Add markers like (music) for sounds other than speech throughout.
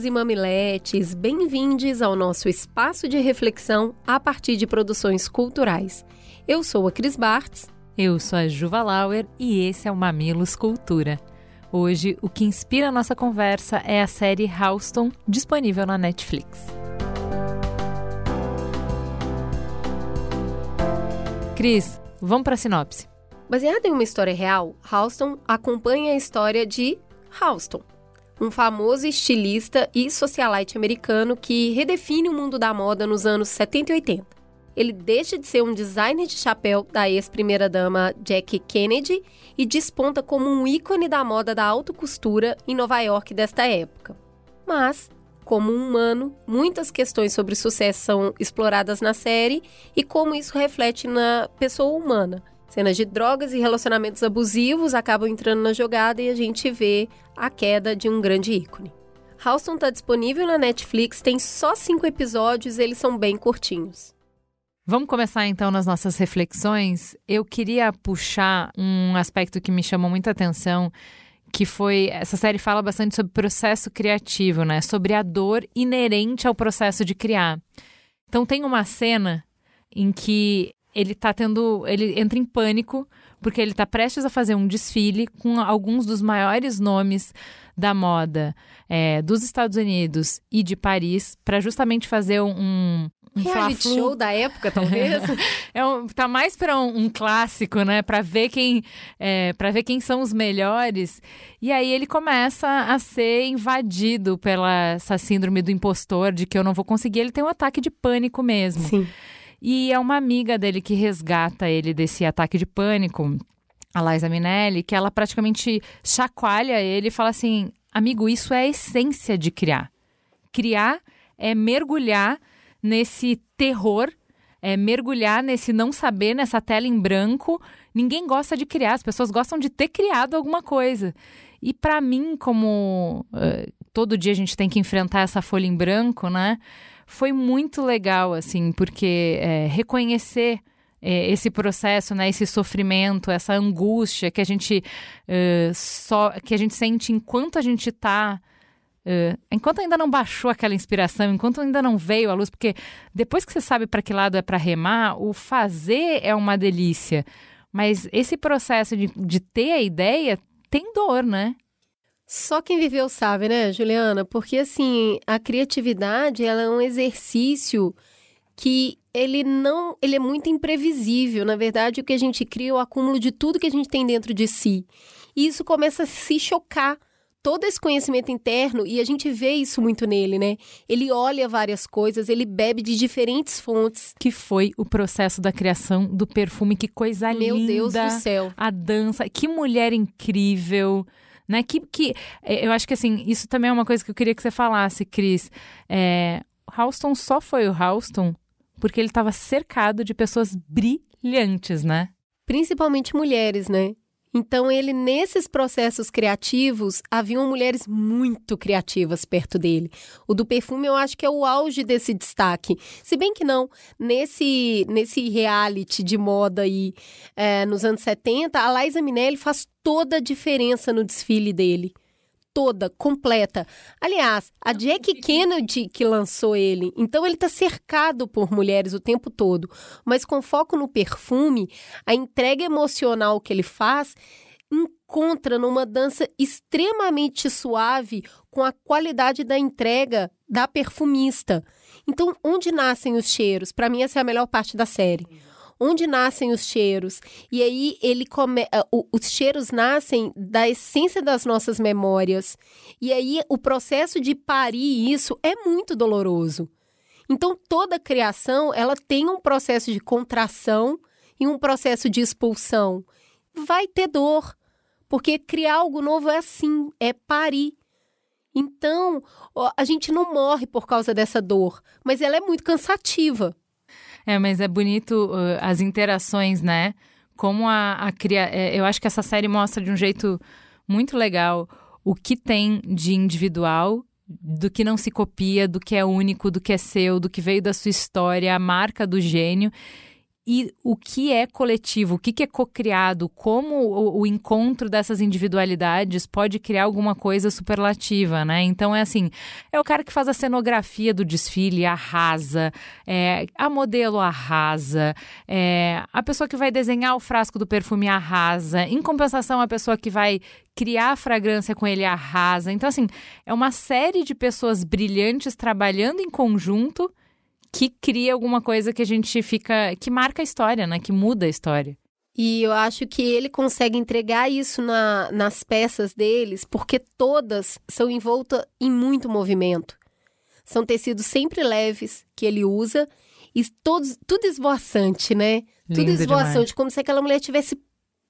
Mamileiros e mamiletes, bem-vindos ao nosso espaço de reflexão a partir de produções culturais. Eu sou a Cris Bartz. Eu sou a Juva Lauer e esse é o Mamilos Cultura. Hoje, o que inspira a nossa conversa é a série Houston, disponível na Netflix. Cris, vamos para a sinopse. Baseada em uma história real, Houston acompanha a história de Houston, um famoso estilista e socialite americano que redefine o mundo da moda nos anos 70 e 80. Ele deixa de ser um designer de chapéu da ex-primeira-dama Jackie Kennedy e desponta como um ícone da moda da alta costura em Nova York desta época. Mas, como um humano, muitas questões sobre sucesso são exploradas na série e como isso reflete na pessoa humana, Cenas de drogas e relacionamentos abusivos acabam entrando na jogada e a gente vê a queda de um grande ícone. Houston está disponível na Netflix, tem só cinco episódios, eles são bem curtinhos. Vamos começar então nas nossas reflexões. Eu queria puxar um aspecto que me chamou muita atenção, que foi essa série fala bastante sobre processo criativo, né? Sobre a dor inerente ao processo de criar. Então tem uma cena em que ele tá tendo. Ele entra em pânico porque ele tá prestes a fazer um desfile com alguns dos maiores nomes da moda é, dos Estados Unidos e de Paris para justamente fazer um, um reality show da época, talvez. (laughs) é um, tá mais para um, um, clássico, né? Para ver quem, é, para ver quem são os melhores. E aí ele começa a ser invadido pela essa síndrome do impostor, de que eu não vou conseguir. Ele tem um ataque de pânico mesmo. Sim. E é uma amiga dele que resgata ele desse ataque de pânico, a Liza Minelli, que ela praticamente chacoalha ele e fala assim: amigo, isso é a essência de criar. Criar é mergulhar nesse terror, é mergulhar nesse não saber, nessa tela em branco. Ninguém gosta de criar, as pessoas gostam de ter criado alguma coisa. E para mim, como uh, todo dia a gente tem que enfrentar essa folha em branco, né? Foi muito legal, assim, porque é, reconhecer é, esse processo, né, esse sofrimento, essa angústia que a gente uh, só que a gente sente enquanto a gente está Uh, enquanto ainda não baixou aquela inspiração, enquanto ainda não veio a luz, porque depois que você sabe para que lado é para remar, o fazer é uma delícia. Mas esse processo de, de ter a ideia tem dor, né? Só quem viveu sabe, né, Juliana? Porque assim, a criatividade, ela é um exercício que ele não, ele é muito imprevisível. Na verdade, o que a gente cria é o acúmulo de tudo que a gente tem dentro de si. E isso começa a se chocar todo esse conhecimento interno e a gente vê isso muito nele, né? Ele olha várias coisas, ele bebe de diferentes fontes. Que foi o processo da criação do perfume, que coisa Meu linda. Meu Deus do céu. A dança, que mulher incrível né? Que, que é, eu acho que assim, isso também é uma coisa que eu queria que você falasse, Cris. É, só foi o Houston porque ele estava cercado de pessoas brilhantes, né? Principalmente mulheres, né? Então, ele, nesses processos criativos, haviam mulheres muito criativas perto dele. O do perfume, eu acho que é o auge desse destaque. Se bem que não, nesse, nesse reality de moda aí, é, nos anos 70, a Liza Minelli faz toda a diferença no desfile dele toda, completa. Aliás, a Jack Kennedy que lançou ele. Então ele está cercado por mulheres o tempo todo. Mas com foco no perfume, a entrega emocional que ele faz encontra numa dança extremamente suave com a qualidade da entrega da perfumista. Então, onde nascem os cheiros? Para mim, essa é a melhor parte da série onde nascem os cheiros. E aí ele come... Eh, os cheiros nascem da essência das nossas memórias. E aí o processo de parir isso é muito doloroso. Então toda criação, ela tem um processo de contração e um processo de expulsão. Vai ter dor, porque criar algo novo é assim, é parir. Então, a gente não morre por causa dessa dor, mas ela é muito cansativa. É, mas é bonito uh, as interações, né? Como a, a cria... É, eu acho que essa série mostra de um jeito muito legal o que tem de individual do que não se copia, do que é único, do que é seu, do que veio da sua história, a marca do gênio e o que é coletivo, o que, é cocriado, como o, o, encontro dessas individualidades pode criar alguma coisa superlativa, né? Então é assim, é o cara que faz a cenografia do desfile, arrasa, é, a modelo arrasa, é, a pessoa que vai desenhar o frasco do perfume arrasa, em compensação a pessoa que vai criar a fragrância com ele arrasa. Então assim, é uma série de pessoas brilhantes trabalhando em conjunto que cria alguma coisa que a gente fica. que marca a história, né? Que muda a história. E eu acho que ele consegue entregar isso na, nas peças deles, porque todas são envoltas em muito movimento. São tecidos sempre leves que ele usa e todos, tudo esvoaçante, né? Lindo tudo esvoaçante, demais. como se aquela mulher estivesse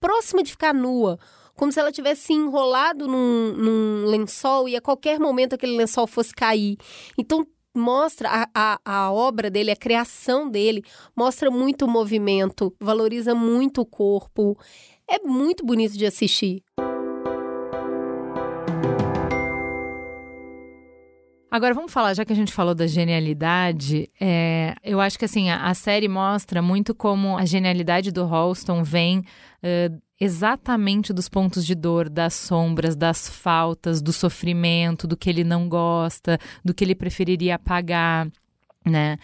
próxima de ficar nua. Como se ela tivesse enrolado num, num lençol e a qualquer momento aquele lençol fosse cair. Então, mostra a, a, a, obra dele, a criação dele, mostra muito o movimento, valoriza muito o corpo. É muito bonito de assistir. Agora vamos falar, já que a gente falou da genialidade, é, eu acho que assim a, a, série mostra muito como a genialidade do Halston vem uh, exatamente dos pontos de dor, das sombras, das faltas, do sofrimento, do que ele não gosta, do que ele preferiria apagar. Né?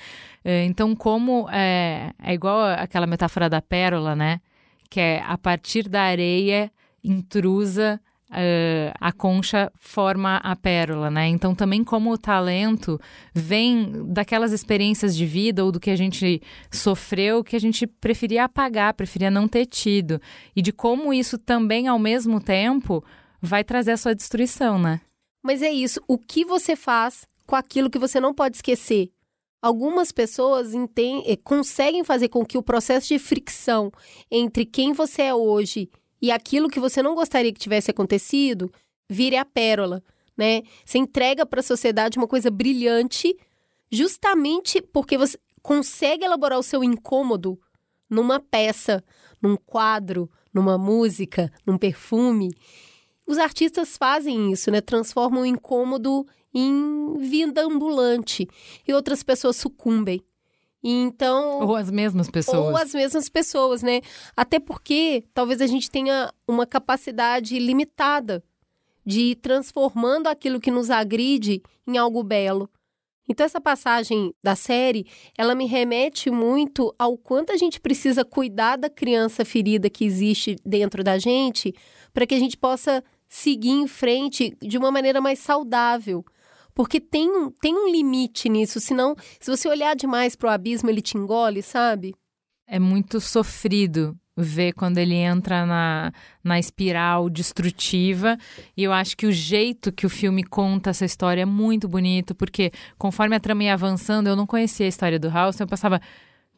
Uh, então, como é, é igual aquela metáfora da pérola, né? Que é a partir da areia intrusa Uh, a concha forma a pérola, né? Então, também como o talento vem daquelas experiências de vida ou do que a gente sofreu que a gente preferia apagar, preferia não ter tido. E de como isso também, ao mesmo tempo, vai trazer a sua destruição, né? Mas é isso. O que você faz com aquilo que você não pode esquecer? Algumas pessoas entendem, conseguem fazer com que o processo de fricção entre quem você é hoje e aquilo que você não gostaria que tivesse acontecido vire a pérola, né? Você entrega para a sociedade uma coisa brilhante, justamente porque você consegue elaborar o seu incômodo numa peça, num quadro, numa música, num perfume. Os artistas fazem isso, né? Transformam o incômodo em vida ambulante e outras pessoas sucumbem. Então. Ou as mesmas pessoas. Ou as mesmas pessoas, né? Até porque talvez a gente tenha uma capacidade limitada de ir transformando aquilo que nos agride em algo belo. Então, essa passagem da série, ela me remete muito ao quanto a gente precisa cuidar da criança ferida que existe dentro da gente, para que a gente possa seguir em frente de uma maneira mais saudável. Porque tem um, tem um limite nisso, senão, se você olhar demais pro abismo, ele te engole, sabe? É muito sofrido ver quando ele entra na, na espiral destrutiva. E eu acho que o jeito que o filme conta essa história é muito bonito, porque conforme a trama ia avançando, eu não conhecia a história do House, eu pensava,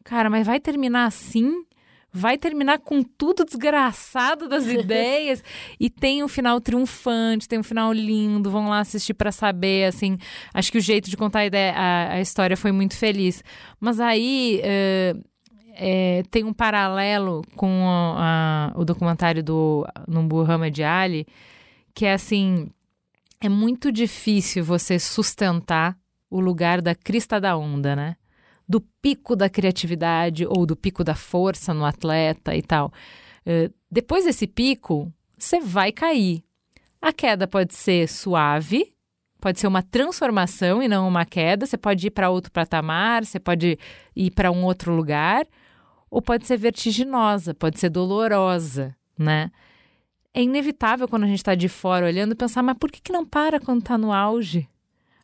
cara, mas vai terminar assim? Vai terminar com tudo desgraçado das (laughs) ideias e tem um final triunfante, tem um final lindo. Vão lá assistir para saber, assim. Acho que o jeito de contar a, ideia, a, a história foi muito feliz. Mas aí uh, é, tem um paralelo com a, o documentário do Muhammad Ali, que é assim, é muito difícil você sustentar o lugar da crista da onda, né? Do pico da criatividade ou do pico da força no atleta e tal. Uh, depois desse pico, você vai cair. A queda pode ser suave, pode ser uma transformação e não uma queda. Você pode ir para outro patamar, você pode ir para um outro lugar, ou pode ser vertiginosa, pode ser dolorosa, né? É inevitável quando a gente está de fora olhando pensar, mas por que, que não para quando está no auge?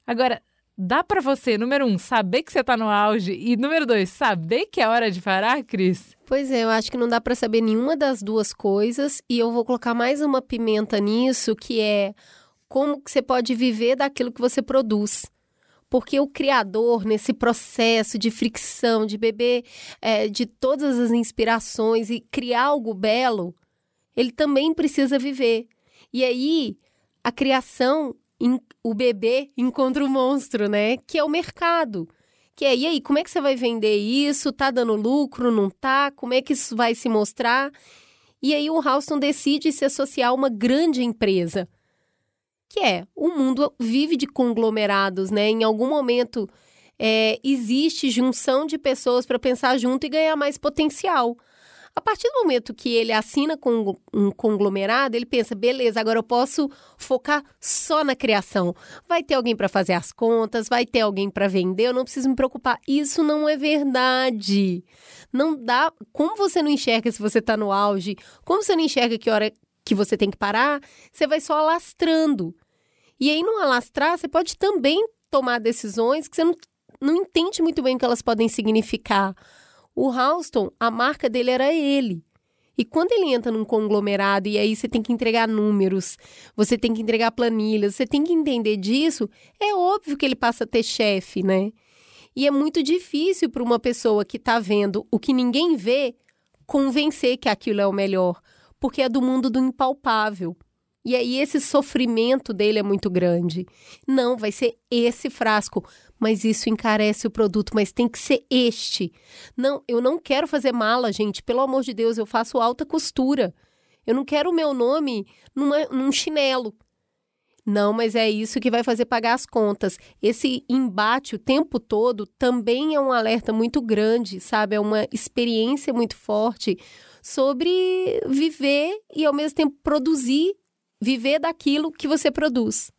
Agora, Dá para você, número um, saber que você tá no auge e número dois, saber que é hora de parar, Cris? Pois é, eu acho que não dá para saber nenhuma das duas coisas e eu vou colocar mais uma pimenta nisso, que é como que você pode viver daquilo que você produz. Porque o criador, nesse processo de fricção, de beber é, de todas as inspirações e criar algo belo, ele também precisa viver. E aí, a criação o bebê encontra o monstro, né? Que é o mercado. Que é, e aí, como é que você vai vender isso? Tá dando lucro, não tá? Como é que isso vai se mostrar? E aí o Houston decide se associar a uma grande empresa. Que é, o mundo vive de conglomerados, né? Em algum momento é, existe junção de pessoas para pensar junto e ganhar mais potencial. A partir do momento que ele assina com um conglomerado, ele pensa: beleza, agora eu posso focar só na criação. Vai ter alguém para fazer as contas, vai ter alguém para vender, eu não preciso me preocupar. Isso não é verdade. Não dá. Como você não enxerga se você está no auge? Como você não enxerga que hora que você tem que parar? Você vai só alastrando. E aí, no alastrar, você pode também tomar decisões que você não, não entende muito bem o que elas podem significar. O Houston, a marca dele era ele. E quando ele entra num conglomerado e aí você tem que entregar números, você tem que entregar planilhas, você tem que entender disso, é óbvio que ele passa a ter chefe, né? E é muito difícil para uma pessoa que está vendo o que ninguém vê convencer que aquilo é o melhor, porque é do mundo do impalpável. E aí esse sofrimento dele é muito grande. Não, vai ser esse frasco mas isso encarece o produto, mas tem que ser este. Não, eu não quero fazer mala, gente. Pelo amor de Deus, eu faço alta costura. Eu não quero o meu nome numa, num chinelo. Não, mas é isso que vai fazer pagar as contas. Esse embate o tempo todo também é um alerta muito grande, sabe? É uma experiência muito forte sobre viver e ao mesmo tempo produzir, viver daquilo que você produz.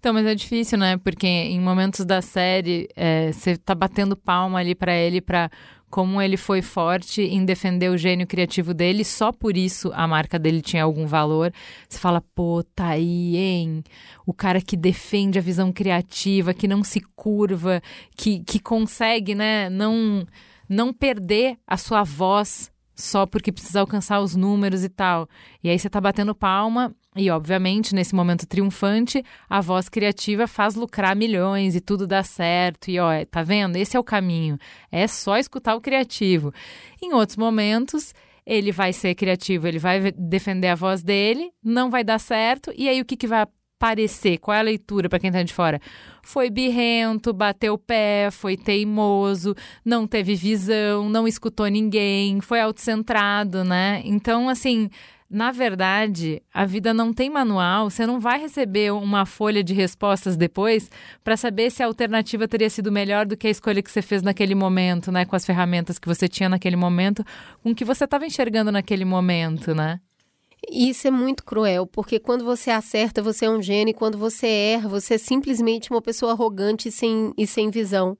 Então, mas é difícil, né? Porque em momentos da série, é, você tá batendo palma ali para ele, para como ele foi forte em defender o gênio criativo dele, só por isso a marca dele tinha algum valor. Você fala, pô, tá aí, hein? O cara que defende a visão criativa, que não se curva, que, que consegue, né, não, não perder a sua voz só porque precisa alcançar os números e tal. E aí você tá batendo palma e, obviamente, nesse momento triunfante, a voz criativa faz lucrar milhões e tudo dá certo. E, ó, tá vendo? Esse é o caminho. É só escutar o criativo. Em outros momentos, ele vai ser criativo, ele vai defender a voz dele, não vai dar certo. E aí, o que, que vai parecer? Qual é a leitura para quem tá de fora? Foi birrento, bateu o pé, foi teimoso, não teve visão, não escutou ninguém, foi autocentrado, né? Então, assim na verdade, a vida não tem manual, você não vai receber uma folha de respostas depois para saber se a alternativa teria sido melhor do que a escolha que você fez naquele momento, né? Com as ferramentas que você tinha naquele momento, com o que você estava enxergando naquele momento, né? Isso é muito cruel, porque quando você acerta, você é um gênio, e quando você erra, você é simplesmente uma pessoa arrogante e sem, e sem visão.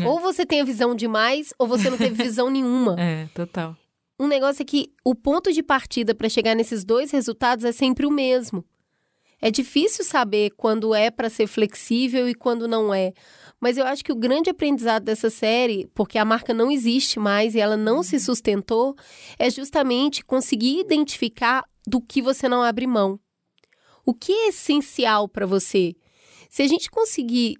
É. Ou você tem a visão demais, ou você não teve visão (laughs) nenhuma. É, total um negócio é que o ponto de partida para chegar nesses dois resultados é sempre o mesmo. É difícil saber quando é para ser flexível e quando não é. Mas eu acho que o grande aprendizado dessa série, porque a marca não existe mais e ela não se sustentou, é justamente conseguir identificar do que você não abre mão. O que é essencial para você? Se a gente conseguir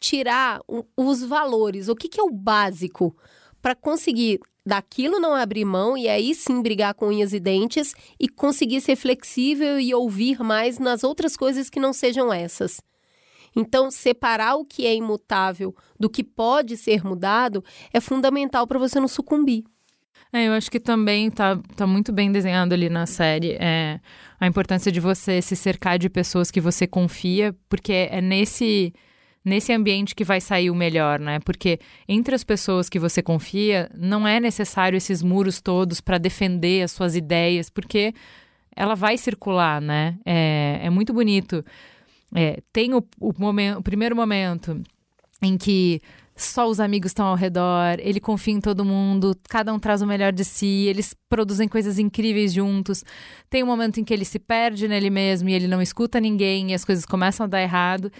tirar os valores, o que, que é o básico para conseguir daquilo não abrir mão e aí sim brigar com unhas e dentes e conseguir ser flexível e ouvir mais nas outras coisas que não sejam essas. Então, separar o que é imutável do que pode ser mudado é fundamental para você não sucumbir. É, eu acho que também tá, tá muito bem desenhado ali na série é, a importância de você se cercar de pessoas que você confia, porque é nesse nesse ambiente que vai sair o melhor, né? Porque entre as pessoas que você confia, não é necessário esses muros todos para defender as suas ideias, porque ela vai circular, né? É, é muito bonito. É, tem o, o, momento, o primeiro momento em que só os amigos estão ao redor, ele confia em todo mundo, cada um traz o melhor de si, eles produzem coisas incríveis juntos. Tem um momento em que ele se perde nele mesmo e ele não escuta ninguém e as coisas começam a dar errado.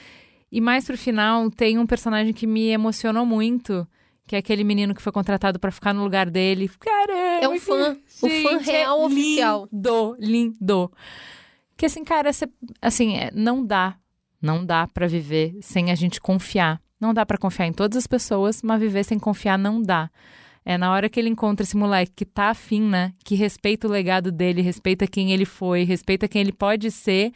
E mais pro final, tem um personagem que me emocionou muito, que é aquele menino que foi contratado para ficar no lugar dele. Caramba! É um fã, o fã é real é oficial. Lindo, lindo. Que assim, cara, cê, assim, é, não dá, não dá para viver sem a gente confiar. Não dá para confiar em todas as pessoas, mas viver sem confiar não dá. É na hora que ele encontra esse moleque que tá afim, né? Que respeita o legado dele, respeita quem ele foi, respeita quem ele pode ser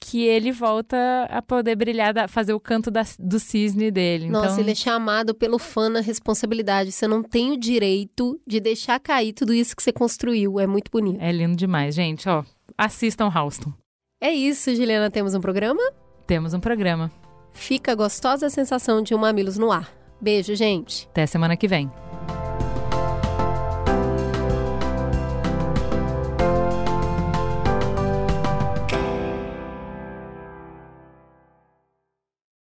que ele volta a poder brilhar, da- fazer o canto da- do cisne dele. Nossa, então, ele é chamado pelo fã na responsabilidade. Você não tem o direito de deixar cair tudo isso que você construiu. É muito bonito. é lindo demais, gente. Ó, assistam Houston. É isso, Juliana. Temos um programa? Temos um programa. Fica a gostosa sensação de um Mamilos no ar. Beijo, gente. Até semana que vem.